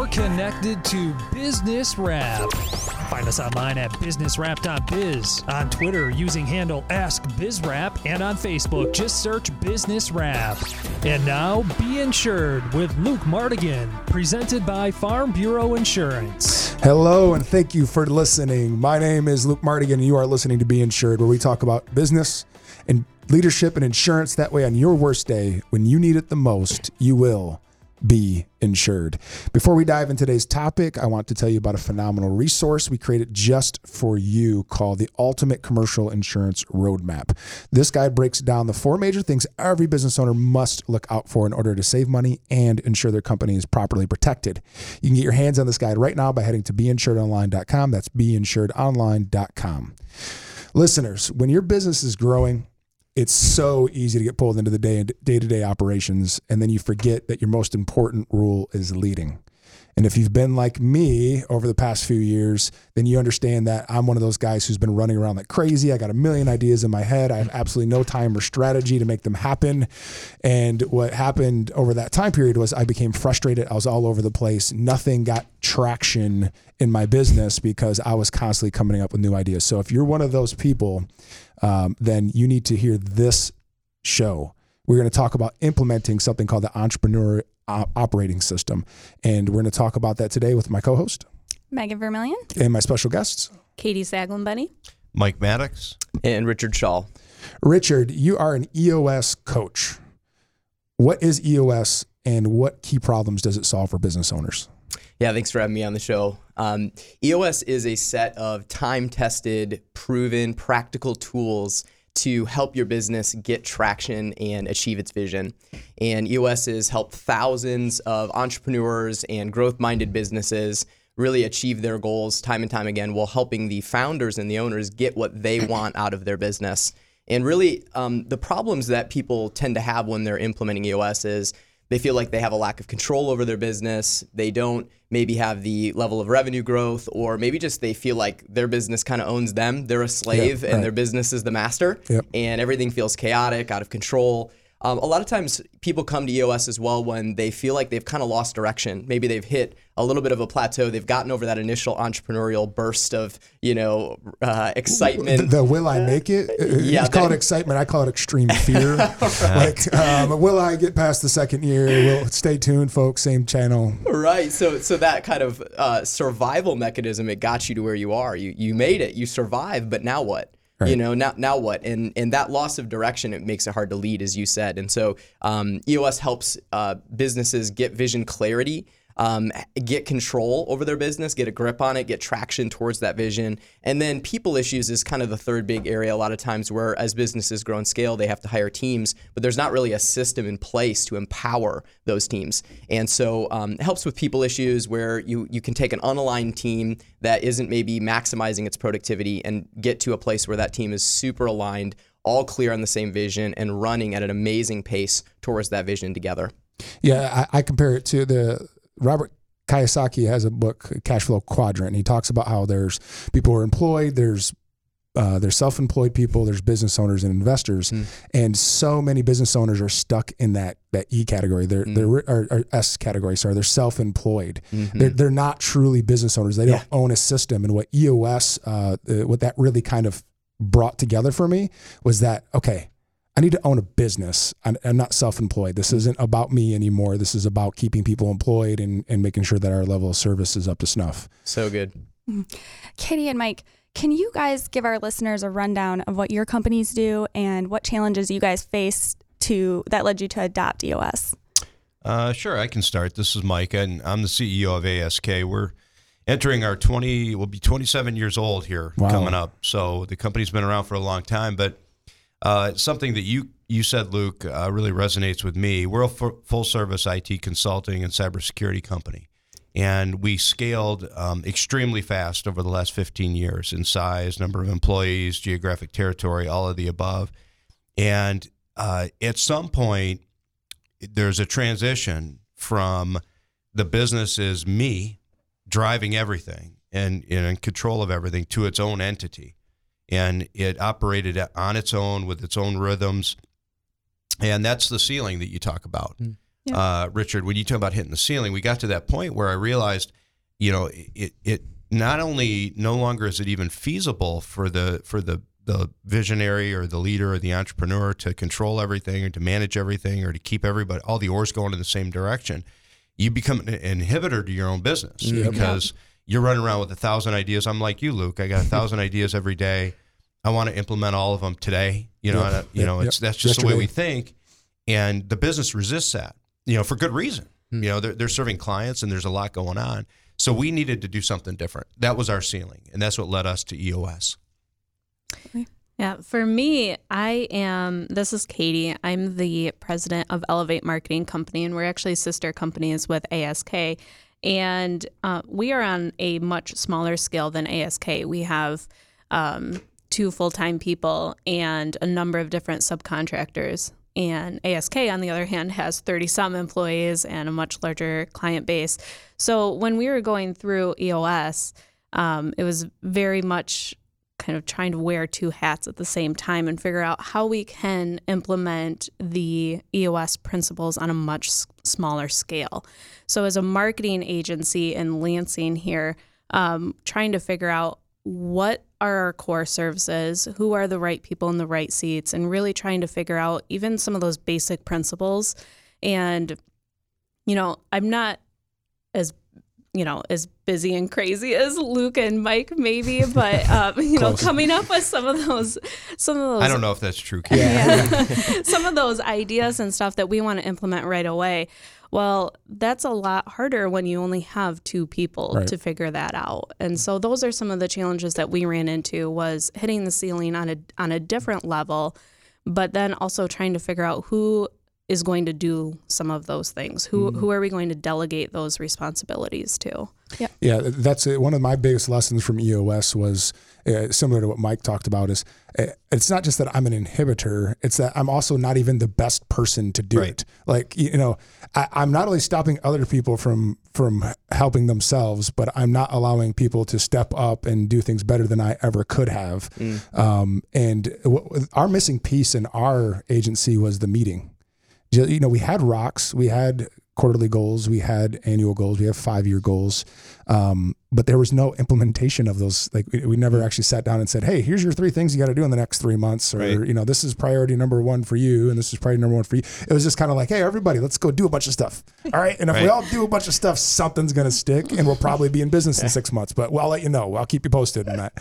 You're connected to Business Wrap. Find us online at businesswrap.biz, on Twitter using handle AskBizWrap, and on Facebook just search Business Wrap. And now, Be Insured with Luke Mardigan, presented by Farm Bureau Insurance. Hello, and thank you for listening. My name is Luke Mardigan, and you are listening to Be Insured, where we talk about business and leadership and insurance. That way, on your worst day, when you need it the most, you will be insured. Before we dive into today's topic, I want to tell you about a phenomenal resource we created just for you called the Ultimate Commercial Insurance Roadmap. This guide breaks down the four major things every business owner must look out for in order to save money and ensure their company is properly protected. You can get your hands on this guide right now by heading to beinsuredonline.com. That's beinsuredonline.com. Listeners, when your business is growing, it's so easy to get pulled into the day day to day operations, and then you forget that your most important rule is leading. And if you've been like me over the past few years, then you understand that I'm one of those guys who's been running around like crazy. I got a million ideas in my head. I have absolutely no time or strategy to make them happen. And what happened over that time period was I became frustrated. I was all over the place. Nothing got traction in my business because I was constantly coming up with new ideas. So if you're one of those people, um, then you need to hear this show. We're going to talk about implementing something called the entrepreneur operating system. And we're going to talk about that today with my co host, Megan Vermillion, and my special guests, Katie Saglin Bunny, Mike Maddox, and Richard Shaw. Richard, you are an EOS coach. What is EOS and what key problems does it solve for business owners? Yeah, thanks for having me on the show. Um, EOS is a set of time tested, proven, practical tools to help your business get traction and achieve its vision. And EOS has helped thousands of entrepreneurs and growth minded businesses really achieve their goals time and time again while helping the founders and the owners get what they want out of their business. And really, um, the problems that people tend to have when they're implementing EOS is they feel like they have a lack of control over their business. They don't maybe have the level of revenue growth, or maybe just they feel like their business kind of owns them. They're a slave and their business is the master, yep. and everything feels chaotic, out of control. Um, a lot of times people come to EOS as well when they feel like they've kind of lost direction. Maybe they've hit a little bit of a plateau. They've gotten over that initial entrepreneurial burst of, you know, uh, excitement. The, the will I make it? Uh, Yeah, you call it excitement. I call it extreme fear. Like, um, will I get past the second year? Will stay tuned, folks. Same channel. Right. So so that kind of uh, survival mechanism it got you to where you are. You you made it. You survived. But now what? You know now now what? And and that loss of direction it makes it hard to lead, as you said. And so um, EOS helps uh, businesses get vision clarity. Um, get control over their business, get a grip on it, get traction towards that vision. And then people issues is kind of the third big area a lot of times where as businesses grow and scale, they have to hire teams, but there's not really a system in place to empower those teams. And so um, it helps with people issues where you, you can take an unaligned team that isn't maybe maximizing its productivity and get to a place where that team is super aligned, all clear on the same vision, and running at an amazing pace towards that vision together. Yeah, I, I compare it to the Robert Kiyosaki has a book, Cash Flow Quadrant, and he talks about how there's people who are employed, there's uh, there's self-employed people, there's business owners and investors, and so many business owners are stuck in that that E category. They're they're or, or S category. Sorry, they're self-employed. They're they're not truly business owners. They don't own a system. And what EOS, uh, uh, what that really kind of brought together for me was that okay. I need to own a business. I'm, I'm not self-employed. This isn't about me anymore. This is about keeping people employed and, and making sure that our level of service is up to snuff. So good. Katie and Mike, can you guys give our listeners a rundown of what your companies do and what challenges you guys faced to that led you to adopt EOS? Uh, sure, I can start. This is Mike, and I'm the CEO of ASK. We're entering our 20, we'll be 27 years old here Wow. coming up. So the company's been around for a long time, but uh, something that you you said, Luke, uh, really resonates with me. We're a full service IT consulting and cybersecurity company. And we scaled um, extremely fast over the last 15 years in size, number of employees, geographic territory, all of the above. And uh, at some point, there's a transition from the business is me driving everything and, and in control of everything to its own entity. And it operated on its own with its own rhythms. And that's the ceiling that you talk about. Uh, Richard, when you talk about hitting the ceiling, we got to that point where I realized, you know, it, it not only no longer is it even feasible for the for the the visionary or the leader or the entrepreneur to control everything or to manage everything or to keep everybody all the oars going in the same direction. You become an inhibitor to your own business because you're running around with a thousand ideas. I'm like you, Luke. I got a thousand ideas every day. I want to implement all of them today. You know, Yep. and, uh, you Yep. know, Yep. it's that's just the way we think, and the business resists that. You know, for good reason. Hmm. You know, they're, they're serving clients, and there's a lot going on. So we needed to do something different. That was our ceiling, and that's what led us to EOS. Yeah, for me, I am. This is Katie. I'm the president of Elevate Marketing Company, and we're actually sister companies with ASK. And uh, we are on a much smaller scale than ASK. We have um, two full time people and a number of different subcontractors. And ASK, on the other hand, has 30 some employees and a much larger client base. So when we were going through EOS, um, it was very much kind of trying to wear two hats at the same time and figure out how we can implement the EOS principles on a much s- smaller scale. So, as a marketing agency in Lansing here, um, trying to figure out what are our core services, who are the right people in the right seats, and really trying to figure out even some of those basic principles. And, you know, I'm not as you know, as busy and crazy as Luke and Mike maybe, but um, you know, coming up with some of those, some of those, I don't know if that's true. Katie. yeah. some of those ideas and stuff that we want to implement right away. Well, that's a lot harder when you only have two people Right. to figure that out. And so those are some of the challenges that we ran into was hitting the ceiling on a on a different level, but then also trying to figure out who is going to do some of those things. Who who are we going to delegate those responsibilities to? Yeah, yeah, that's it. one of my biggest lessons from EOS was uh, similar to what Mike talked about. Is uh, it's not just that I'm an inhibitor; it's that I'm also not even the best person to do Right. it. Like you know, I, I'm not only stopping other people from from helping themselves, but I'm not allowing people to step up and do things better than I ever could have. Um, and w- our missing piece in our agency was the meeting. You know, we had rocks, we had quarterly goals, we had annual goals, we have five year goals, um, but there was no implementation of those. Like we, we, never actually sat down and said, "Hey, here's your three things you got to do in the next three months," or right. you know, this is priority number one for you, and this is priority number one for you. It was just kind of like, "Hey, everybody, let's go do a bunch of stuff." All right, and if right. we all do a bunch of stuff, something's going to stick, and we'll probably be in business in six months. But well, I'll let you know. I'll keep you posted on that.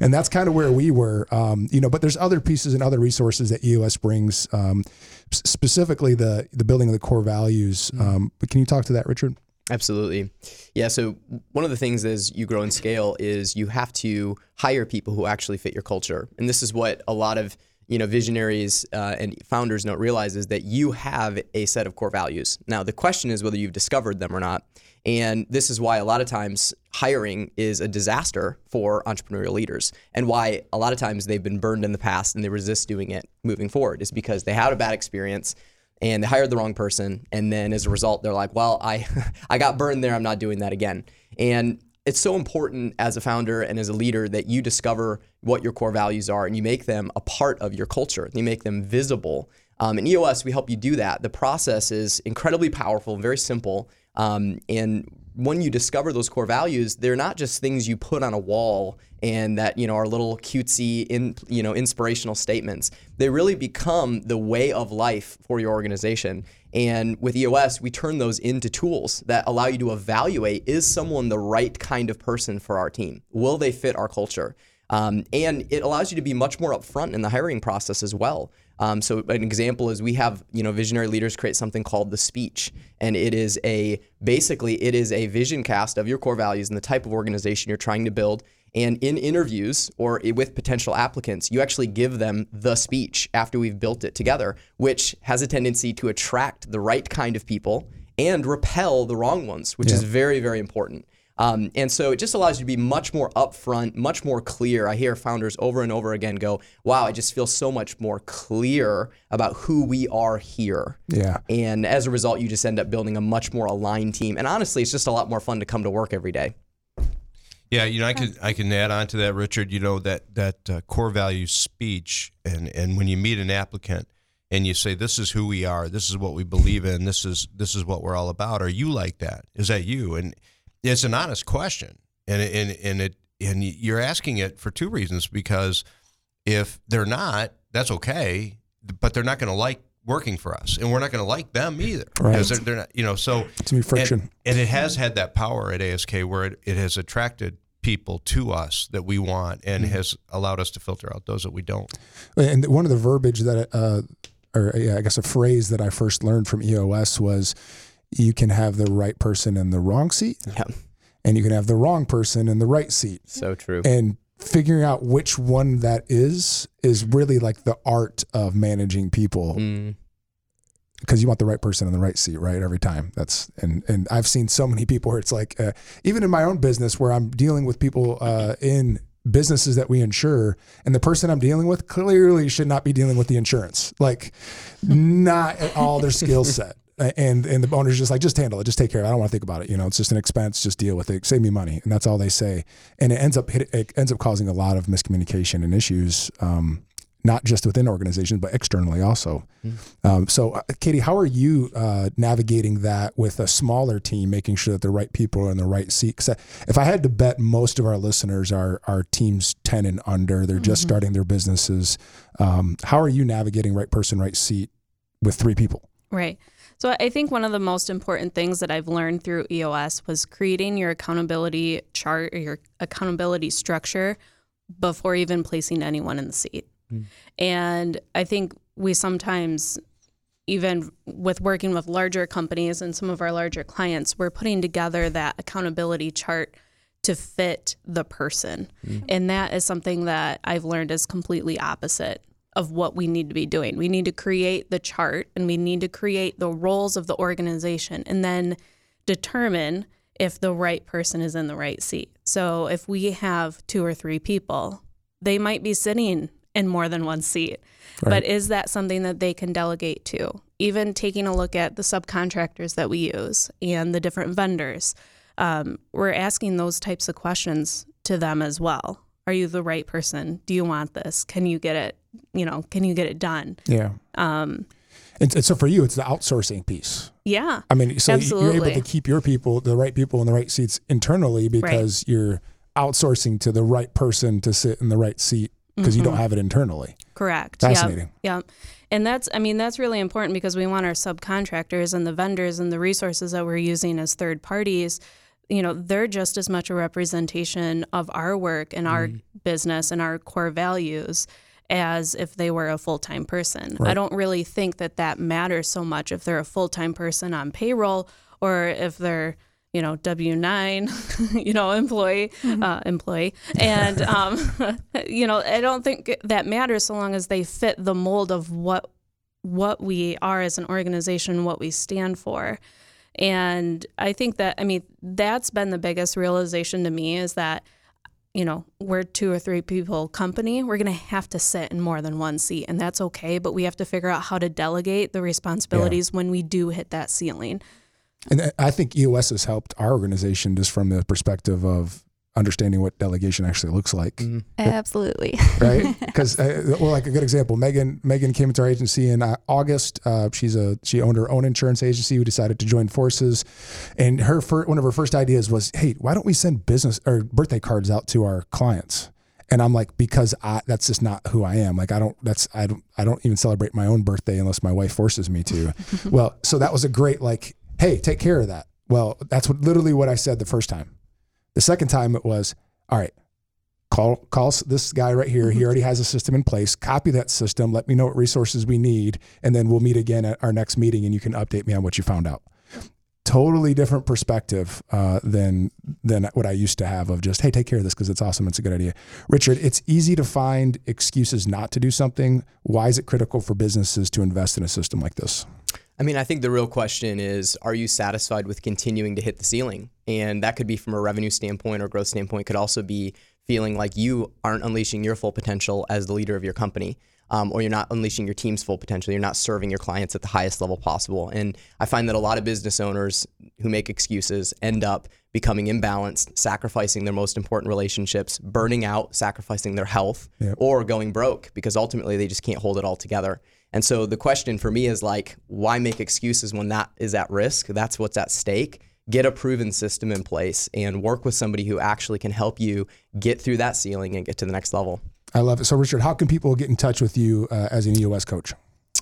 And that's kind of where we were, um, you know. But there's other pieces and other resources that EOS brings. Um, specifically the the building of the core values. Mm-hmm. Um, but can you talk to that, Richard? Absolutely. Yeah. So, one of the things as you grow and scale is you have to hire people who actually fit your culture. And this is what a lot of you know visionaries uh, and founders don't realize is that you have a set of core values. Now, the question is whether you've discovered them or not. And this is why a lot of times hiring is a disaster for entrepreneurial leaders, and why a lot of times they've been burned in the past and they resist doing it moving forward is because they had a bad experience and they hired the wrong person, and then as a result, they're like, "Well, I I got burned there. I'm not doing that again." And it's so important as a founder and as a leader that you discover what your core values are and you make them a part of your culture. You make them visible. Um, in EOS, we help you do that. The process is incredibly powerful, very simple. Um, and when you discover those core values, they're not just things you put on a wall and that you know are little cutesy in you know inspirational statements. They really become the way of life for your organization. And with EOS, we turn those into tools that allow you to evaluate: is someone the right kind of person for our team? Will they fit our culture? Um, and it allows you to be much more upfront in the hiring process as well. Um, so an example is we have you know visionary leaders create something called the speech, and it is a basically it is a vision cast of your core values and the type of organization you're trying to build. And in interviews or with potential applicants, you actually give them the speech after we've built it together, which has a tendency to attract the right kind of people and repel the wrong ones, which yeah. is very, very important. Um, and so it just allows you to be much more upfront, much more clear. I hear founders over and over again go, wow, I just feel so much more clear about who we are here. Yeah. And as a result, you just end up building a much more aligned team. And honestly, it's just a lot more fun to come to work every day. Yeah, you know, I can I can add on to that, Richard. You know that that uh, core value speech, and and when you meet an applicant and you say, "This is who we are. This is what we believe in. This is this is what we're all about." Are you like that? Is that you? And it's an honest question, and and and it and you're asking it for two reasons because if they're not, that's okay, but they're not going to like working for us, and we're not going to like them either right. because they're, they're, not, you know. So to me, friction, and, and, it has had that power at ASK where it, it has attracted people to us that we want, and mm-hmm. has allowed us to filter out those that we don't. And one of the verbiage that, uh, or yeah, I guess a phrase that I first learned from EOS was you can have the right person in the wrong seat. Yeah. And you can have the wrong person in the right seat. So true. And figuring out which one that is is really like the art of managing people. Mm because you want the right person in the right seat, right? Every time. That's and and I've seen so many people where it's like, uh, even in my own business, where I'm dealing with people uh, in businesses that we insure, and the person I'm dealing with clearly should not be dealing with the insurance, like not at all their skill set and and the owner's just like just handle it. Just take care of it. I don't want to think about it. You know it's just an expense. Just deal with it. Save me money. And that's all they say. And it ends up it ends up causing a lot of miscommunication and issues um, not just within organizations but externally also. Mm. um, so uh, katie how are you uh, navigating that with a smaller team making sure that the right people are in the right seat? Because if i had to bet most of our listeners are are teams 10 and under they're just mm-hmm. starting their businesses um, how are you navigating right person right seat with three people right so I think one of the most important things that I've learned through EOS was creating your accountability chart or your accountability structure before even placing anyone in the seat. Mm. And I think we sometimes even with working with larger companies and some of our larger clients, we're putting together that accountability chart to fit the person. Mm. And that is something that I've learned is completely opposite of what we need to be doing. We need to create the chart and we need to create the roles of the organization and then determine if the right person is in the right seat. So if we have two or three people, they might be sitting in more than one seat. Right. But is that something that they can delegate to? Even taking a look at the subcontractors that we use and the different vendors, um, we're asking those types of questions to them as well. Are you the right person? Do you want this? Can you get it? You know, can you get it done? Yeah. Um, And, and so for you, it's the outsourcing piece. Yeah. I mean, so Absolutely. you're able to keep your people, the right people in the right seats internally because you're outsourcing to the right person to sit in the right seat because you don't have it internally. Correct. Fascinating. Yeah. Yeah. And that's, I mean, that's really important because we want our subcontractors and the vendors and the resources that we're using as third parties, you know, they're just as much a representation of our work and our business and our core values as if they were a full time person. I don't really think that that matters so much if they're a full time person on payroll or if they're, you know, W nine, you know, employee, uh, employee, and um, you know, I don't think that matters so long as they fit the mold of what what we are as an organization, what we stand for. And I think that, I mean, that's been the biggest realization to me is that, you know, we're two or three people company. We're going to have to sit in more than one seat, and that's okay. But we have to figure out how to delegate the responsibilities when we do hit that ceiling. And uh, I think EOS has helped our organization just from the perspective of understanding what delegation actually looks like, Absolutely. right? Because, uh, well, like a good example, Megan. Megan came into our agency in uh, August. Uh, she's a she owned her own insurance agency. We decided to join forces, and her fir- one of her first ideas was, "Hey, why don't we send business or birthday cards out to our clients?" And I'm like, because I, that's just not who I am. Like, I don't, that's, I don't, I don't even celebrate my own birthday unless my wife forces me to. well, so that was a great, like, hey, take care of that. Well, that's what literally what I said the first time. The second time it was, all right, call call this guy right here. He already has a system in place. Copy that system. Let me know what resources we need, and then we'll meet again at our next meeting, and you can update me on what you found out. Totally different perspective uh, than than what I used to have of just hey, take care of this because it's awesome. It's a good idea. Richard, it's easy to find excuses not to do something. Why is it critical for businesses to invest in a system like this? I mean, I think the real question is are you satisfied with continuing to hit the ceiling? And that could be from a revenue standpoint or growth standpoint, could also be feeling like you aren't unleashing your full potential as the leader of your company. Um, or you're not unleashing your team's full potential. You're not serving your clients at the highest level possible. And I find that a lot of business owners who make excuses end up becoming imbalanced, sacrificing their most important relationships, burning out, sacrificing their health, or going broke because ultimately they just can't hold it all together. And so the question for me is like, why make excuses when that is at risk? That's what's at stake. Get a proven system in place and work with somebody who actually can help you get through that ceiling and get to the next level. I love it. So, Richard, how can people get in touch with you uh, as an EOS coach?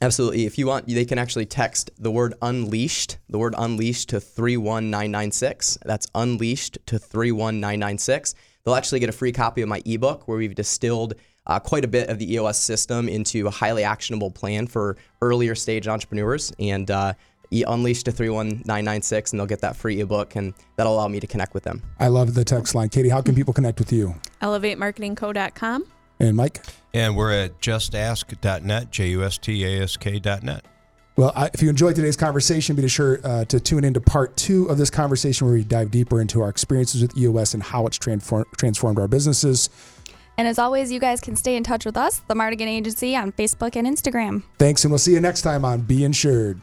Absolutely. If you want, they can actually text the word unleashed, the word unleashed to 31996. That's unleashed to 31996. They'll actually get a free copy of my ebook where we've distilled uh, quite a bit of the EOS system into a highly actionable plan for earlier stage entrepreneurs. And uh, unleashed to 31996, and they'll get that free ebook, and that'll allow me to connect with them. I love the text line. Katie, how can people connect with you? ElevateMarketingCo.com. And Mike? And we're at justask.net, J U S T A S K.net. Well, I, if you enjoyed today's conversation, be sure uh, to tune into part two of this conversation where we dive deeper into our experiences with EOS and how it's transform, transformed our businesses. And as always, you guys can stay in touch with us, the Mardigan Agency, on Facebook and Instagram. Thanks, and we'll see you next time on Be Insured.